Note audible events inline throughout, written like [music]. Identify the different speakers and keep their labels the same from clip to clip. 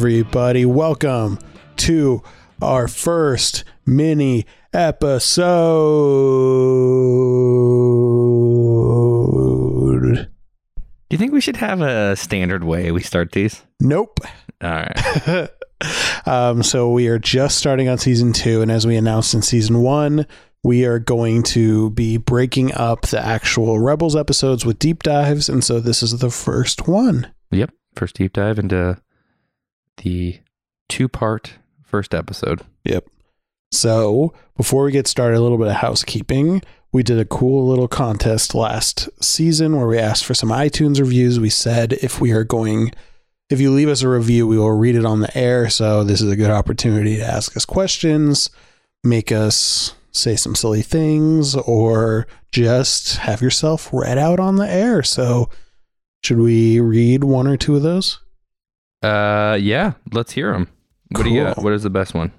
Speaker 1: Everybody, welcome to our first mini episode.
Speaker 2: Do you think we should have a standard way we start these?
Speaker 1: Nope.
Speaker 2: All right. [laughs]
Speaker 1: um, so we are just starting on season two, and as we announced in season one, we are going to be breaking up the actual Rebels episodes with deep dives, and so this is the first one.
Speaker 2: yep. First deep dive into the two part first episode.
Speaker 1: Yep. So before we get started, a little bit of housekeeping. We did a cool little contest last season where we asked for some iTunes reviews. We said if we are going, if you leave us a review, we will read it on the air. So this is a good opportunity to ask us questions, make us say some silly things, or just have yourself read out on the air. So should we read one or two of those?
Speaker 2: Uh, yeah. Let's hear them. What do you got? What is the best one?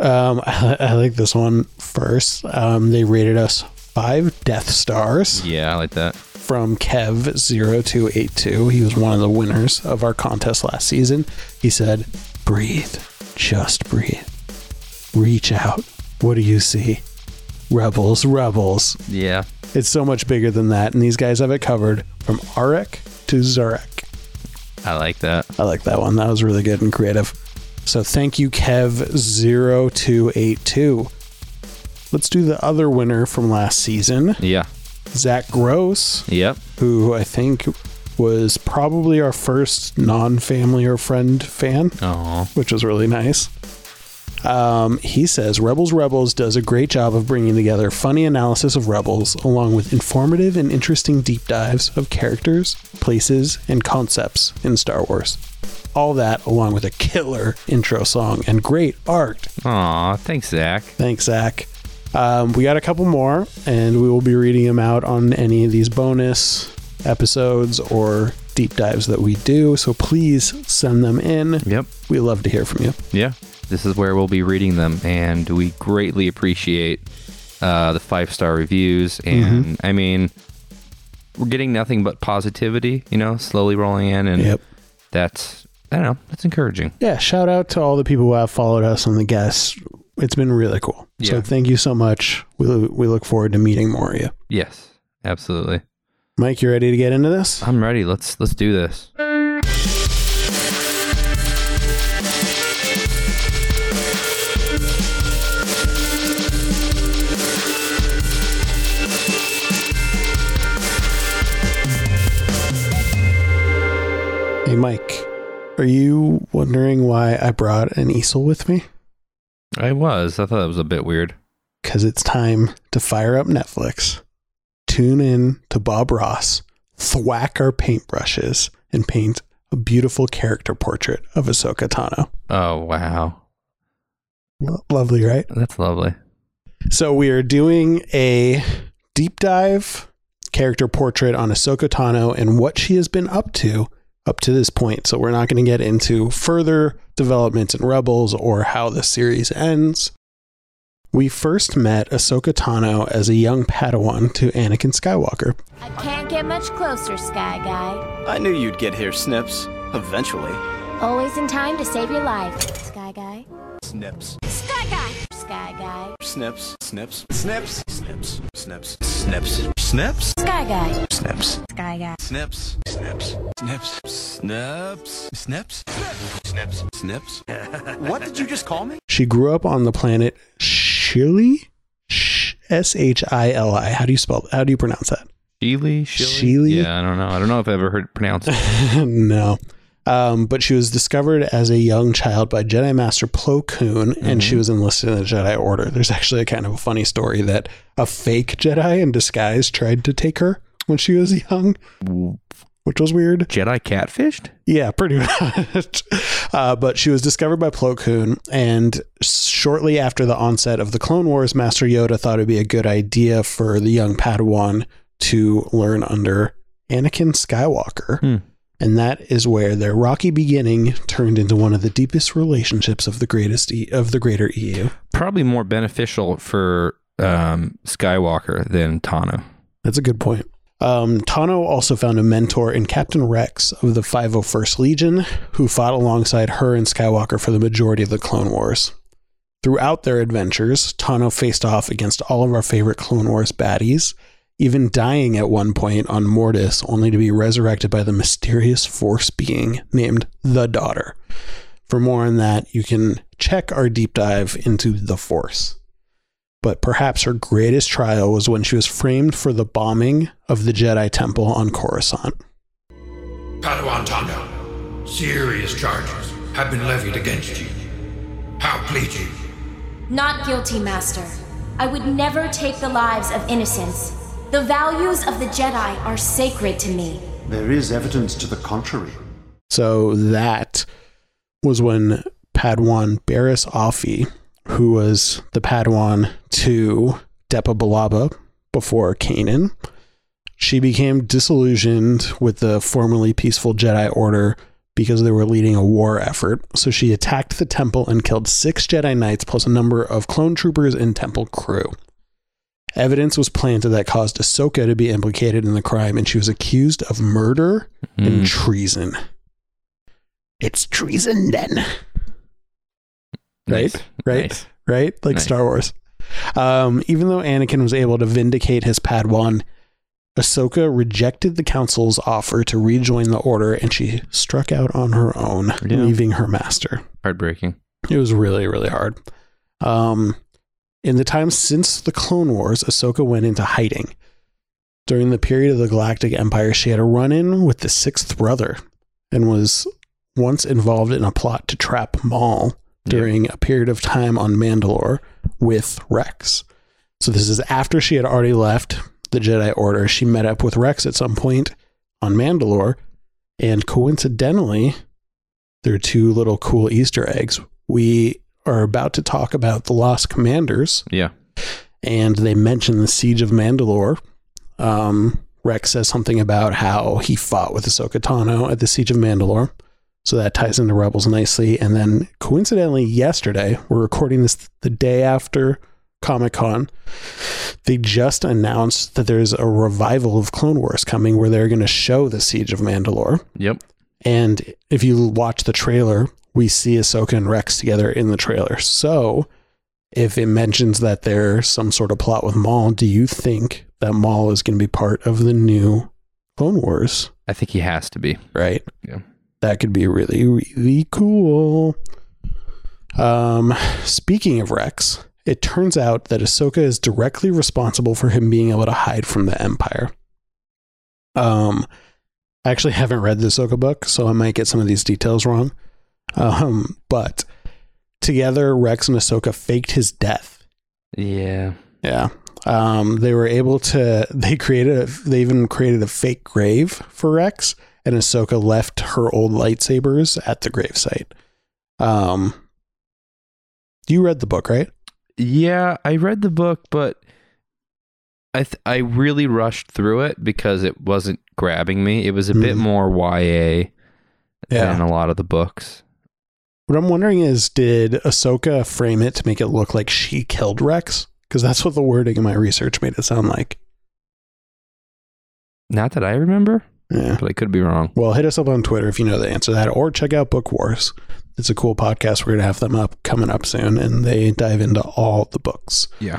Speaker 1: Um, I, [laughs] I like this one first. Um, they rated us five Death Stars
Speaker 2: Yeah, I like that.
Speaker 1: from Kev0282. He was one of the winners of our contest last season. He said, Breathe, just breathe. Reach out. What do you see? Rebels, rebels.
Speaker 2: Yeah.
Speaker 1: It's so much bigger than that, and these guys have it covered from Aurek to Zerek.
Speaker 2: I like that.
Speaker 1: I like that one. That was really good and creative. So thank you, Kev0282. Let's do the other winner from last season,
Speaker 2: Yeah.
Speaker 1: Zach Gross,
Speaker 2: Yep.
Speaker 1: who I think was probably our first non family or friend fan,
Speaker 2: Oh.
Speaker 1: which was really nice. Um, he says Rebels Rebels does a great job of bringing together funny analysis of Rebels along with informative and interesting deep dives of characters, places, and concepts in Star Wars. All that along with a killer intro song and great art.
Speaker 2: Aw, thanks, Zach.
Speaker 1: Thanks, Zach. Um, we got a couple more, and we will be reading them out on any of these bonus episodes or deep dives that we do. So please send them in.
Speaker 2: Yep.
Speaker 1: We love to hear from you.
Speaker 2: Yeah. This is where we'll be reading them, and we greatly appreciate uh, the five star reviews. And I mean, we're getting nothing but positivity, you know, slowly rolling in, and
Speaker 1: Yep.
Speaker 2: that's I don't know, that's encouraging.
Speaker 1: Yeah, shout out to all the people who have followed us and the guests. It's been really cool.
Speaker 2: Yeah.
Speaker 1: So thank you so much. We, we look forward to meeting more of you.
Speaker 2: Yes, absolutely.
Speaker 1: Mike, you ready to get into this?
Speaker 2: I'm ready. Let's let's do this.
Speaker 1: Hey, Mike, are you wondering why I brought an easel with me?
Speaker 2: I was. I thought that was a bit weird.
Speaker 1: Because it's time to fire up Netflix, tune in to Bob Ross, thwack our paintbrushes, and paint a beautiful character portrait of Ahsoka Tano.
Speaker 2: Oh wow,
Speaker 1: Lo- Lovely, right?
Speaker 2: that's lovely.
Speaker 1: So we are doing a deep dive character portrait on Ahsoka Tano and what she has been up to up to this point. So we're not going to get into further developments in Rebels or how the series ends. We first met Ahsoka Tano as a young Padawan to Anakin Skywalker.
Speaker 3: I can't get much closer, Sky Guy.
Speaker 4: I knew you'd get here, Snips. Eventually.
Speaker 3: Always in time to save your life, Sky Guy.
Speaker 4: Snips.
Speaker 3: Sky Guy! Sky
Speaker 4: Snips. Snips. Snips. Snips. Snips. Snips. Snips.
Speaker 3: Sky Guy.
Speaker 4: Snips.
Speaker 3: Sky Guy.
Speaker 4: Snips. Snips. Snips. Snips. Snips. Snips. Snips. [laughs] What did you just call me?
Speaker 1: She grew up on the planet Shili? S H I L I. How do you spell How do you pronounce that?
Speaker 2: Sheely,
Speaker 1: Sheely?
Speaker 2: Yeah, I don't know. I don't know if I've ever heard it pronounced. [laughs]
Speaker 1: no. Um, but she was discovered as a young child by Jedi Master Plo Koon, and she was enlisted in the Jedi Order. There's actually a kind of a funny story that a fake Jedi in disguise tried to take her when she was young, which was weird.
Speaker 2: Jedi catfished?
Speaker 1: Yeah, pretty [laughs] much. Uh, but she was discovered by Plo Koon, and shortly after the onset of the Clone Wars, Master Yoda thought it'd be a good idea for the young Padawan to learn under Anakin Skywalker.
Speaker 2: Hmm.
Speaker 1: And that is where their rocky beginning turned into one of the deepest relationships of the greatest e- of the greater EU.
Speaker 2: Probably more beneficial for um, Skywalker than Tano.
Speaker 1: That's a good point. Um, Tano also found a mentor in Captain Rex of the 501st Legion, who fought alongside her and Skywalker for the majority of the Clone Wars. Throughout their adventures, Tano faced off against all of our favorite Clone Wars baddies, even dying at one point on Mortis, only to be resurrected by the mysterious Force being named the Daughter. For more on that, you can check our deep dive into the Force. But perhaps her greatest trial was when she was framed for the bombing of the Jedi Temple on Coruscant.
Speaker 5: Padawan Tano, serious charges have been levied against you. How plead you?
Speaker 3: Not guilty, Master. I would never take the lives of innocents. The values of the Jedi are sacred to me.
Speaker 6: There is evidence to the contrary.
Speaker 1: So that was when Padawan Barris Offee, who was the Padawan to Depa Billaba before Kanan, she became disillusioned with the formerly peaceful Jedi Order because they were leading a war effort. So she attacked the temple and killed six Jedi Knights plus a number of clone troopers and temple crew. Evidence was planted that caused Ahsoka to be implicated in the crime, and she was accused of murder and treason. It's treason then. Right? Right?
Speaker 2: Nice.
Speaker 1: Right? Like
Speaker 2: Nice.
Speaker 1: Star Wars. Um, even though Anakin was able to vindicate his Padawan, Ahsoka rejected the Council's offer to rejoin the Order and she struck out on her own,
Speaker 2: Yeah.
Speaker 1: leaving her master.
Speaker 2: Heartbreaking.
Speaker 1: It was really, really hard. Um, in the time since the Clone Wars, Ahsoka went into hiding. During the period of the Galactic Empire, she had a run in with the Sixth Brother and was once involved in a plot to trap Maul during a period of time on Mandalore with Rex. So, this is after she had already left the Jedi Order. She met up with Rex at some point on Mandalore, and coincidentally, there are two little cool Easter eggs. We are about to talk about the Lost Commanders,
Speaker 2: Yeah.
Speaker 1: and they mention the Siege of Mandalore. Um, Rex says something about how he fought with Ahsoka Tano at the Siege of Mandalore. So that ties into Rebels nicely. And then coincidentally, yesterday, we're recording this the day after Comic Con. They just announced that there's a revival of Clone Wars coming where they're going to show the Siege of Mandalore.
Speaker 2: Yep.
Speaker 1: And if you watch the trailer, we see Ahsoka and Rex together in the trailer. So if it mentions that there's some sort of plot with Maul, do you think that Maul is going to be part of the new Clone Wars?
Speaker 2: I think he has to be.
Speaker 1: Right?
Speaker 2: Yeah.
Speaker 1: That could be really, really cool. Um, speaking of Rex, it turns out that Ahsoka is directly responsible for him being able to hide from the Empire. Um, I actually haven't read the Ahsoka book, so I might get some of these details wrong. Um, but together, Rex and Ahsoka faked his death.
Speaker 2: Yeah.
Speaker 1: Yeah. Um, they were able to, they created, a, they even created a fake grave for Rex, and Ahsoka left her old lightsabers at the gravesite. Um, you read the book, right?
Speaker 2: Yeah, I read the book, but I th- I really rushed through it because it wasn't grabbing me. It was a bit
Speaker 1: Mhm.
Speaker 2: more YA than a lot of the books.
Speaker 1: What I'm wondering is, did Ahsoka frame it to make it look like she killed Rex? Because that's what the wording in my research made it sound like.
Speaker 2: Not that I remember,
Speaker 1: Yeah.
Speaker 2: but I could be wrong.
Speaker 1: Well, hit us up on Twitter if you know the answer to that, or check out Book Wars. It's a cool podcast. We're gonna have them up coming up soon, and they dive into all the books.
Speaker 2: Yeah.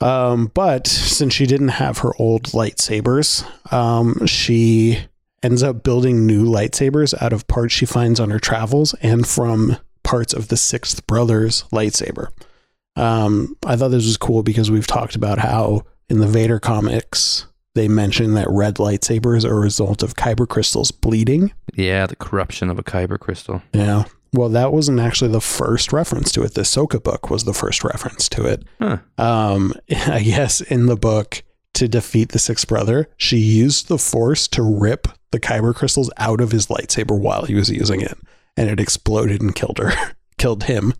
Speaker 1: Um, but since she didn't have her old lightsabers, um, she ends up building new lightsabers out of parts she finds on her travels and from parts of the Sixth Brother's lightsaber. Um, I thought this was cool because we've talked about how in the Vader comics they mention that red lightsabers are a result of kyber crystals bleeding.
Speaker 2: Yeah, the corruption of a kyber crystal.
Speaker 1: Yeah. Well, that wasn't actually the first reference to it. The Soka book was the first reference to it.
Speaker 2: Huh.
Speaker 1: Um, [laughs] I guess in the book to defeat the sixth brother, she used the force to rip the kyber crystals out of his lightsaber while he was using it, and it exploded and killed her, [laughs] killed him.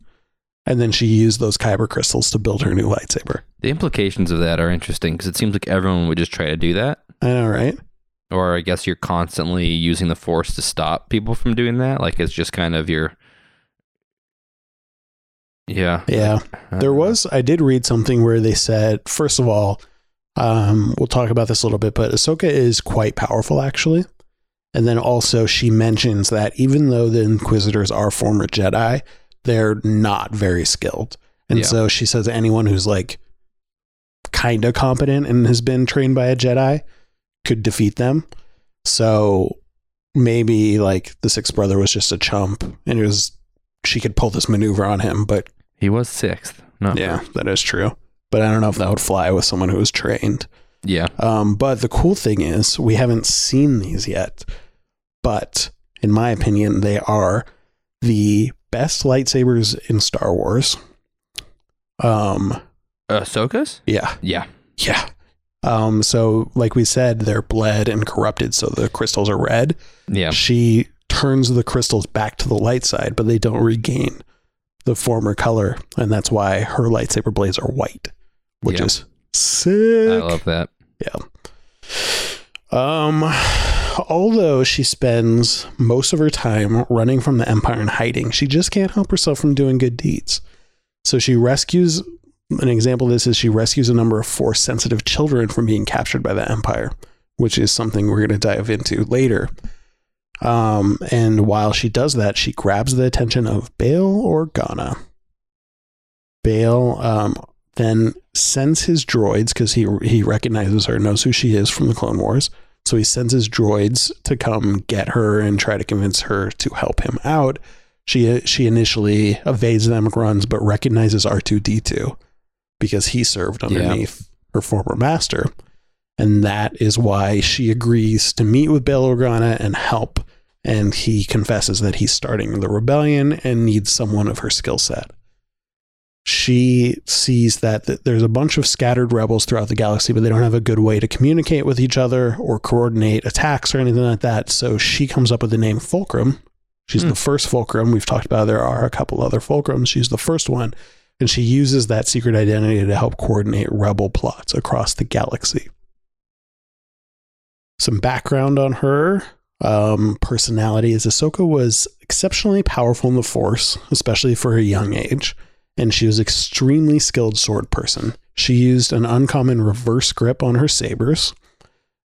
Speaker 1: And then she used those kyber crystals to build her new lightsaber.
Speaker 2: The implications of that are interesting because it seems like everyone would just try to do that.
Speaker 1: I know, right?
Speaker 2: Or I guess you're constantly using the force to stop people from doing that. Like it's just kind of your. Yeah.
Speaker 1: Yeah. There was, I did read something where they said, first of all, Um, we'll talk about this a little bit, but Ahsoka is quite powerful, actually. And then also, she mentions that even though the Inquisitors are former Jedi, they're not very skilled. And
Speaker 2: Yeah.
Speaker 1: so she says anyone who's like kind of competent and has been trained by a Jedi could defeat them. So maybe like the sixth brother was just a chump and it was she could pull this maneuver on him, but
Speaker 2: He was sixth. Not
Speaker 1: yeah, that is true. But I don't know if that would fly with someone who was trained.
Speaker 2: Yeah.
Speaker 1: Um, but the cool thing is, we haven't seen these yet. But in my opinion, they are the best lightsabers in Star Wars. Um,
Speaker 2: Ahsoka's?
Speaker 1: yeah,
Speaker 2: Yeah.
Speaker 1: yeah. Um, so like we said, they're bled and corrupted, so the crystals are red.
Speaker 2: Yeah.
Speaker 1: She turns the crystals back to the light side, but they don't regain the former color, and that's why her lightsaber blades are white, which
Speaker 2: Yeah.
Speaker 1: is sick.
Speaker 2: I love that.
Speaker 1: Um, although she spends most of her time running from the Empire and hiding, she just can't help herself from doing good deeds. So she rescues. An example of this is she rescues a number of force sensitive children from being captured by the Empire, which is something we're going to dive into later. Um, and while she does that, she grabs the attention of Bail Organa. Bail um, then sends his droids because he he recognizes her, knows who she is from the Clone Wars. So he sends his droids to come get her and try to convince her to help him out. She she initially evades them, runs, but recognizes R two D two because he served underneath her former master, and that is why she agrees to meet with Bail Organa and help. And he confesses that he's starting the rebellion and needs someone of her skill set she sees that th- there's a bunch of scattered rebels throughout the galaxy, but they don't have a good way to communicate with each other or coordinate attacks or anything like that. So she comes up with the name Fulcrum. She's
Speaker 2: Hmm.
Speaker 1: the first Fulcrum. We've talked about there are a couple other Fulcrums. She's the first one. And she uses that secret identity to help coordinate rebel plots across the galaxy. Some background on her um, personality is Ahsoka was exceptionally powerful in the Force, especially for her young age and she was extremely skilled sword person. She used an uncommon reverse grip on her sabers,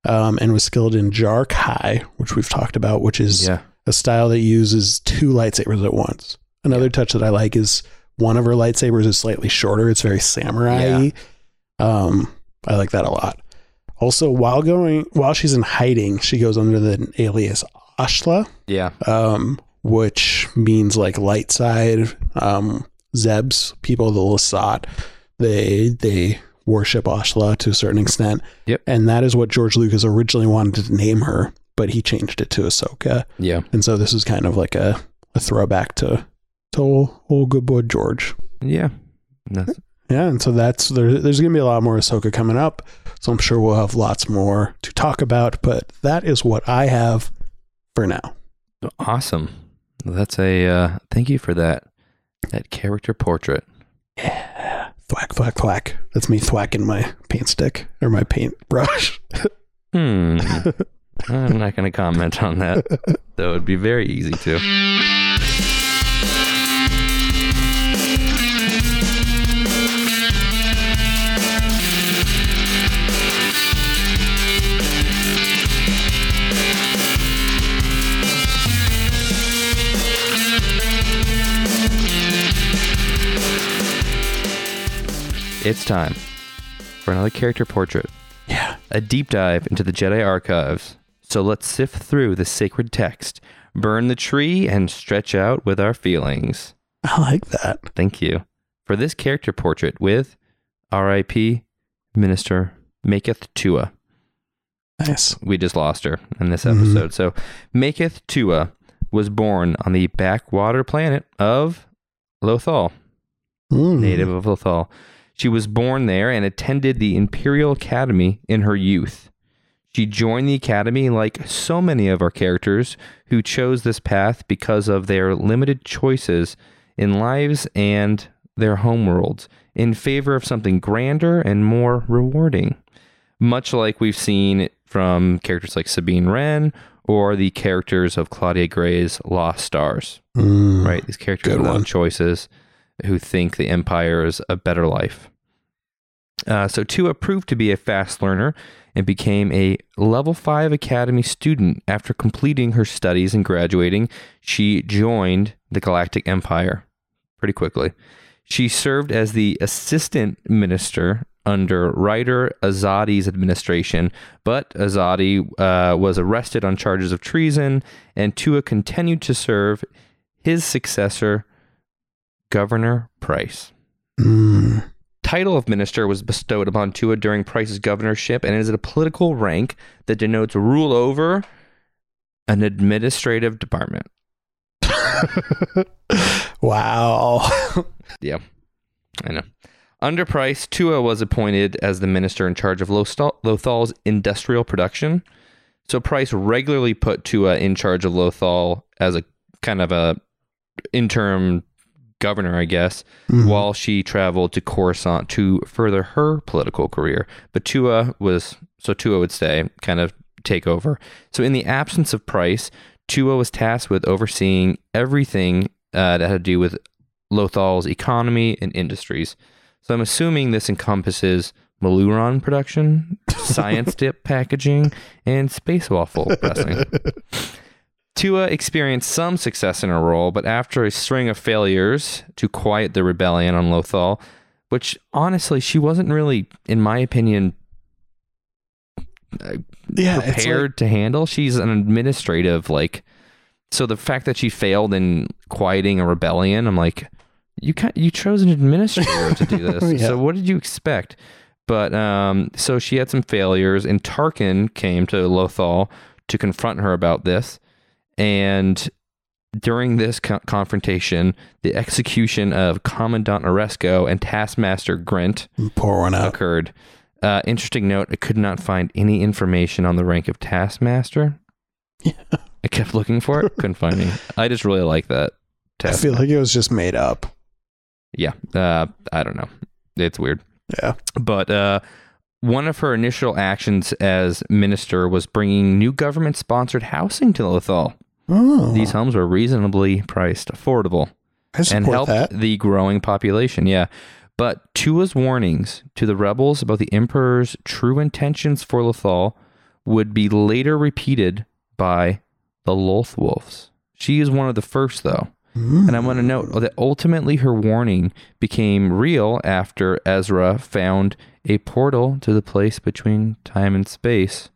Speaker 1: um, and was skilled in Jar Kai, which we've talked about, which is
Speaker 2: Yeah.
Speaker 1: a style that uses two lightsabers at once. Another touch that I like is one of her lightsabers is slightly shorter. It's very samurai. Um, I like that a lot. Also, while going while she's in hiding, she goes under the alias Ashla
Speaker 2: Yeah.
Speaker 1: um, which means like light side. Um, Zebs, people of the Lasat, they they worship Ashla to a certain extent.
Speaker 2: Yep.
Speaker 1: And that is what George Lucas originally wanted to name her, but he changed it to Ahsoka.
Speaker 2: Yeah.
Speaker 1: And so this is kind of like a, a throwback to to old, old good boy George.
Speaker 2: Yeah. That's-
Speaker 1: Yeah, and so that's there, there's going to be a lot more Ahsoka coming up. So I'm sure we'll have lots more to talk about, but that is what I have for now.
Speaker 2: awesome. That's a uh, thank you for that. That character portrait.
Speaker 1: Yeah. Thwack, thwack, thwack. That's me thwacking my paint stick or my paint brush. [laughs]
Speaker 2: Hmm. [laughs] I'm not going to comment on that. That would be very easy to. It's time for another character portrait
Speaker 1: yeah.
Speaker 2: a deep dive into the Jedi archives. So let's sift through the sacred text, burn the tree, and stretch out with our feelings.
Speaker 1: I like that.
Speaker 2: Thank you for this character portrait with R.I.P. Minister Maketh Tua.
Speaker 1: Nice.
Speaker 2: We just lost her in this
Speaker 1: Mhm.
Speaker 2: episode. So Maketh Tua was born on the backwater planet of Lothal.
Speaker 1: Mm.
Speaker 2: native of Lothal. She was born there and attended the Imperial Academy in her youth. She joined the academy like so many of our characters who chose this path because of their limited choices in lives and their homeworlds in favor of something grander and more rewarding. Much like we've seen from characters like Sabine Wren or the characters of Claudia Gray's Lost Stars
Speaker 1: Mm.
Speaker 2: right? These characters without
Speaker 1: one.
Speaker 2: choices who think the empire is a better life. Uh, so Tua proved to be a fast learner and became a level 5 academy student after completing her studies and graduating she joined the galactic empire pretty quickly she served as the assistant minister under Ryder Azadi's administration, but Azadi uh, was arrested on charges of treason, and Tua continued to serve his successor, Governor Price.
Speaker 1: Mm.
Speaker 2: Title of minister was bestowed upon Tua during Price's governorship, and is a political rank that denotes rule over an administrative department. [laughs]
Speaker 1: wow. [laughs]
Speaker 2: Yeah, I know. Under Price, Tua was appointed as the minister in charge of Lothal's industrial production. So Price regularly put Tua in charge of Lothal as a kind of a interim governor, I guess, while she traveled to Coruscant to further her political career. But Tua was so Tua would stay, kind of take over. So in the absence of Price, Tua was tasked with overseeing everything uh, that had to do with Lothal's economy and industries. So I'm assuming this encompasses meiloorun production, [laughs] science dip packaging, and space waffle [laughs] pressing. Tua experienced some success in her role, but after a string of failures to quiet the rebellion on Lothal, which honestly she wasn't really, in my opinion,
Speaker 1: Yeah, it's like-
Speaker 2: prepared to handle. She's an administrative like. So the fact that she failed in quieting a rebellion, I'm like, you can you chose an administrator to do [laughs] this.
Speaker 1: Yeah.
Speaker 2: So what did you expect? But um, so she had some failures, and Tarkin came to Lothal to confront her about this. And during this co- confrontation, the execution of Commandant Aresko and Taskmaster Grint
Speaker 1: pour one out.
Speaker 2: occurred. Uh, interesting note: I could not find any information on the rank of Taskmaster. Yeah. I kept looking for it, couldn't find any. I just really like that.
Speaker 1: I feel like it was just made up.
Speaker 2: yeah, uh, I don't know. It's weird.
Speaker 1: Yeah.
Speaker 2: But uh, one of her initial actions as minister was bringing new government-sponsored housing to Lothal.
Speaker 1: Oh,
Speaker 2: These homes were reasonably priced, affordable. And helped
Speaker 1: that.
Speaker 2: the growing population. Yeah. But Tua's warnings to the rebels about the Emperor's true intentions for Lothal would be later repeated by the Lothwolves. She is one of the first, though. And I want to note that ultimately her warning became real after Ezra found a portal to the place between time and space.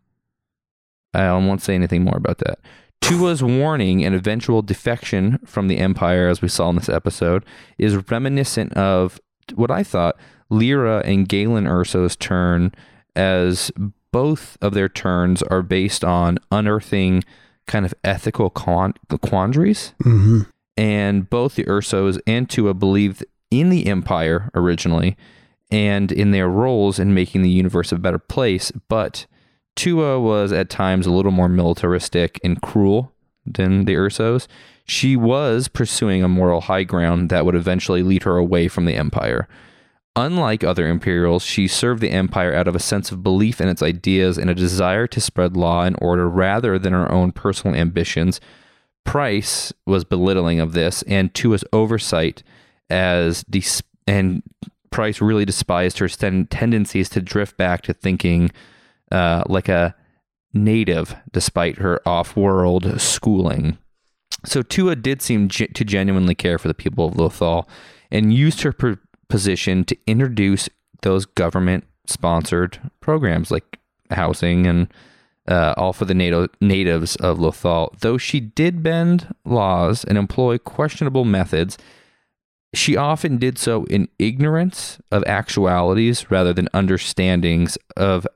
Speaker 2: I won't say anything more about that. Tua's warning and eventual defection from the Empire, as we saw in this episode, is reminiscent of what I thought Lyra and Galen Erso's turn, as both of their turns are based on unearthing kind of ethical quan- quandaries.
Speaker 1: hmm
Speaker 2: And both the Ersos and Tua believed in the Empire originally and in their roles in making the universe a better place, but Tua was at times a little more militaristic and cruel than the Ersos. She was pursuing a moral high ground that would eventually lead her away from the Empire. Unlike other Imperials, she served the Empire out of a sense of belief in its ideas and a desire to spread law and order rather than her own personal ambitions. Price was belittling of this and Tua's oversight as des- and Price really despised her sten- tendencies to drift back to thinking uh, like a native despite her off-world schooling. So Tua did seem to genuinely care for the people of Lothal and used her per- position to introduce those government-sponsored programs like housing and uh, all for the NATO- natives of Lothal. Though she did bend laws and employ questionable methods, she often did so in ignorance of actualities rather than understandings of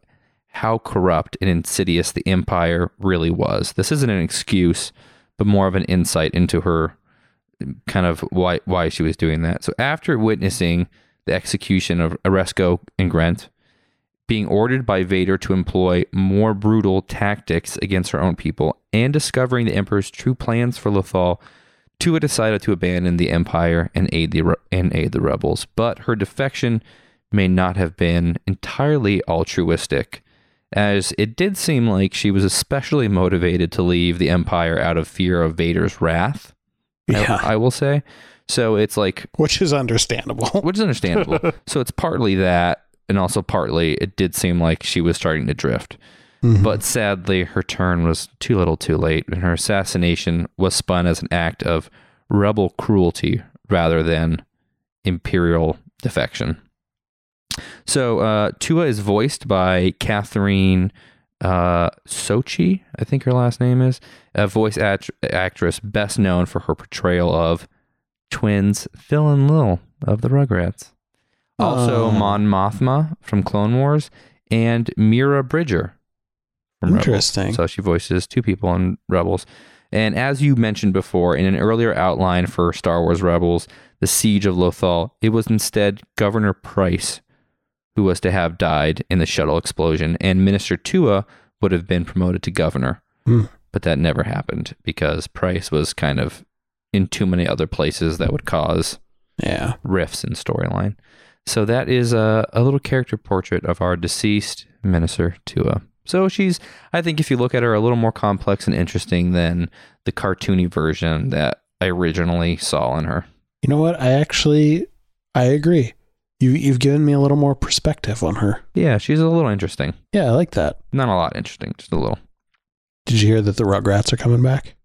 Speaker 2: how corrupt and insidious the empire really was. This isn't an excuse, but more of an insight into her kind of why why she was doing that. So after witnessing the execution of Aresko and Grant, being ordered by Vader to employ more brutal tactics against her own people, and discovering the Emperor's true plans for Lothal, Tua decided to abandon the Empire and aid the and aid the rebels. But her defection may not have been entirely altruistic, as it did seem like she was especially motivated to leave the Empire out of fear of Vader's wrath. I-
Speaker 1: Yeah.
Speaker 2: I, will say. So it's like
Speaker 1: Which is understandable. [laughs]
Speaker 2: which is understandable. [laughs] so it's partly that, and also partly it did seem like she was starting to drift. Mm-hmm. But sadly, her turn was too little too late, and her assassination was spun as an act of rebel cruelty rather than imperial defection. So, uh, Tua is voiced by Catherine uh, Soucie, I think her last name is, a voice act- actress best known for her portrayal of twins Phil and Lil of the Rugrats. Also,
Speaker 1: Oh.
Speaker 2: Mon Mothma from Clone Wars and Mira Bridger from Rebels.
Speaker 1: Interesting.
Speaker 2: So she voices two people in Rebels. And as you mentioned before, in an earlier outline for Star Wars Rebels, the Siege of Lothal, it was instead Governor Price who was to have died in the shuttle explosion, and Minister Tua would have been promoted to governor.
Speaker 1: Hmm.
Speaker 2: But that never happened because Price was kind of in too many other places that would cause
Speaker 1: Yeah.
Speaker 2: rifts in storyline. So that is a, a little character portrait of our deceased Minister Tua. So she's, I think, if you look at her, a little more complex and interesting than the cartoony version that I originally saw in her.
Speaker 1: You know what? I actually I agree. You you've given me a little more perspective on her.
Speaker 2: Yeah, she's a little interesting.
Speaker 1: Yeah, I like that.
Speaker 2: Not a lot interesting, just a little.
Speaker 1: Did you hear that the Rugrats are coming back?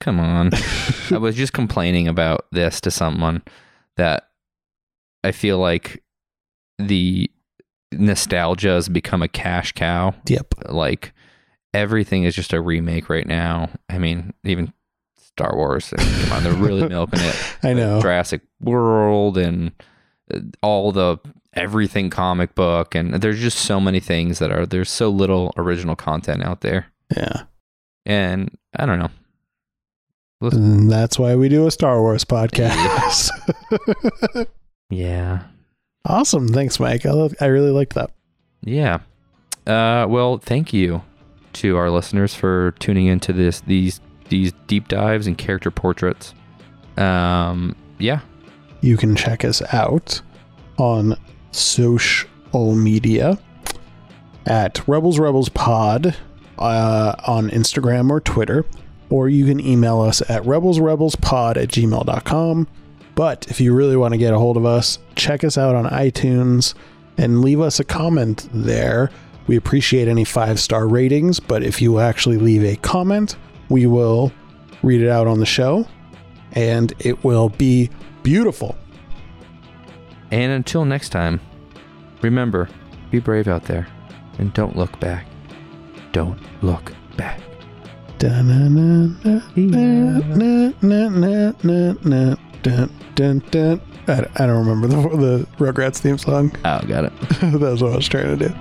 Speaker 2: Come on. [laughs] I was just complaining about this to someone that I feel like the nostalgia has become a cash cow.
Speaker 1: Yep.
Speaker 2: Like everything is just a remake right now. I mean, even Star Wars. Come on, they're really [laughs] milking it.
Speaker 1: I know.
Speaker 2: Jurassic World and all the everything comic book and there's just so many things that are there's so little original content out there.
Speaker 1: Yeah.
Speaker 2: And I don't know.
Speaker 1: And that's why we do a Star Wars podcast. [laughs]
Speaker 2: Yeah.
Speaker 1: awesome. Thanks, Mike. I love, I really like that.
Speaker 2: Yeah. Uh, well, thank you to our listeners for tuning into this these these deep dives and character portraits. Um, yeah.
Speaker 1: You can check us out on social media at Rebels Rebels Pod uh, on Instagram or Twitter, or you can email us at rebelsrebelspod at gmail.com. But if you really want to get a hold of us, check us out on iTunes and leave us a comment there. We appreciate any five star ratings, but if you actually leave a comment, we will read it out on the show and it will be beautiful.
Speaker 2: And until next time, remember be brave out there and don't look back. Don't look back.
Speaker 1: I don't remember the, the Rugrats theme song.
Speaker 2: Oh, got it.
Speaker 1: That's what I was trying to do.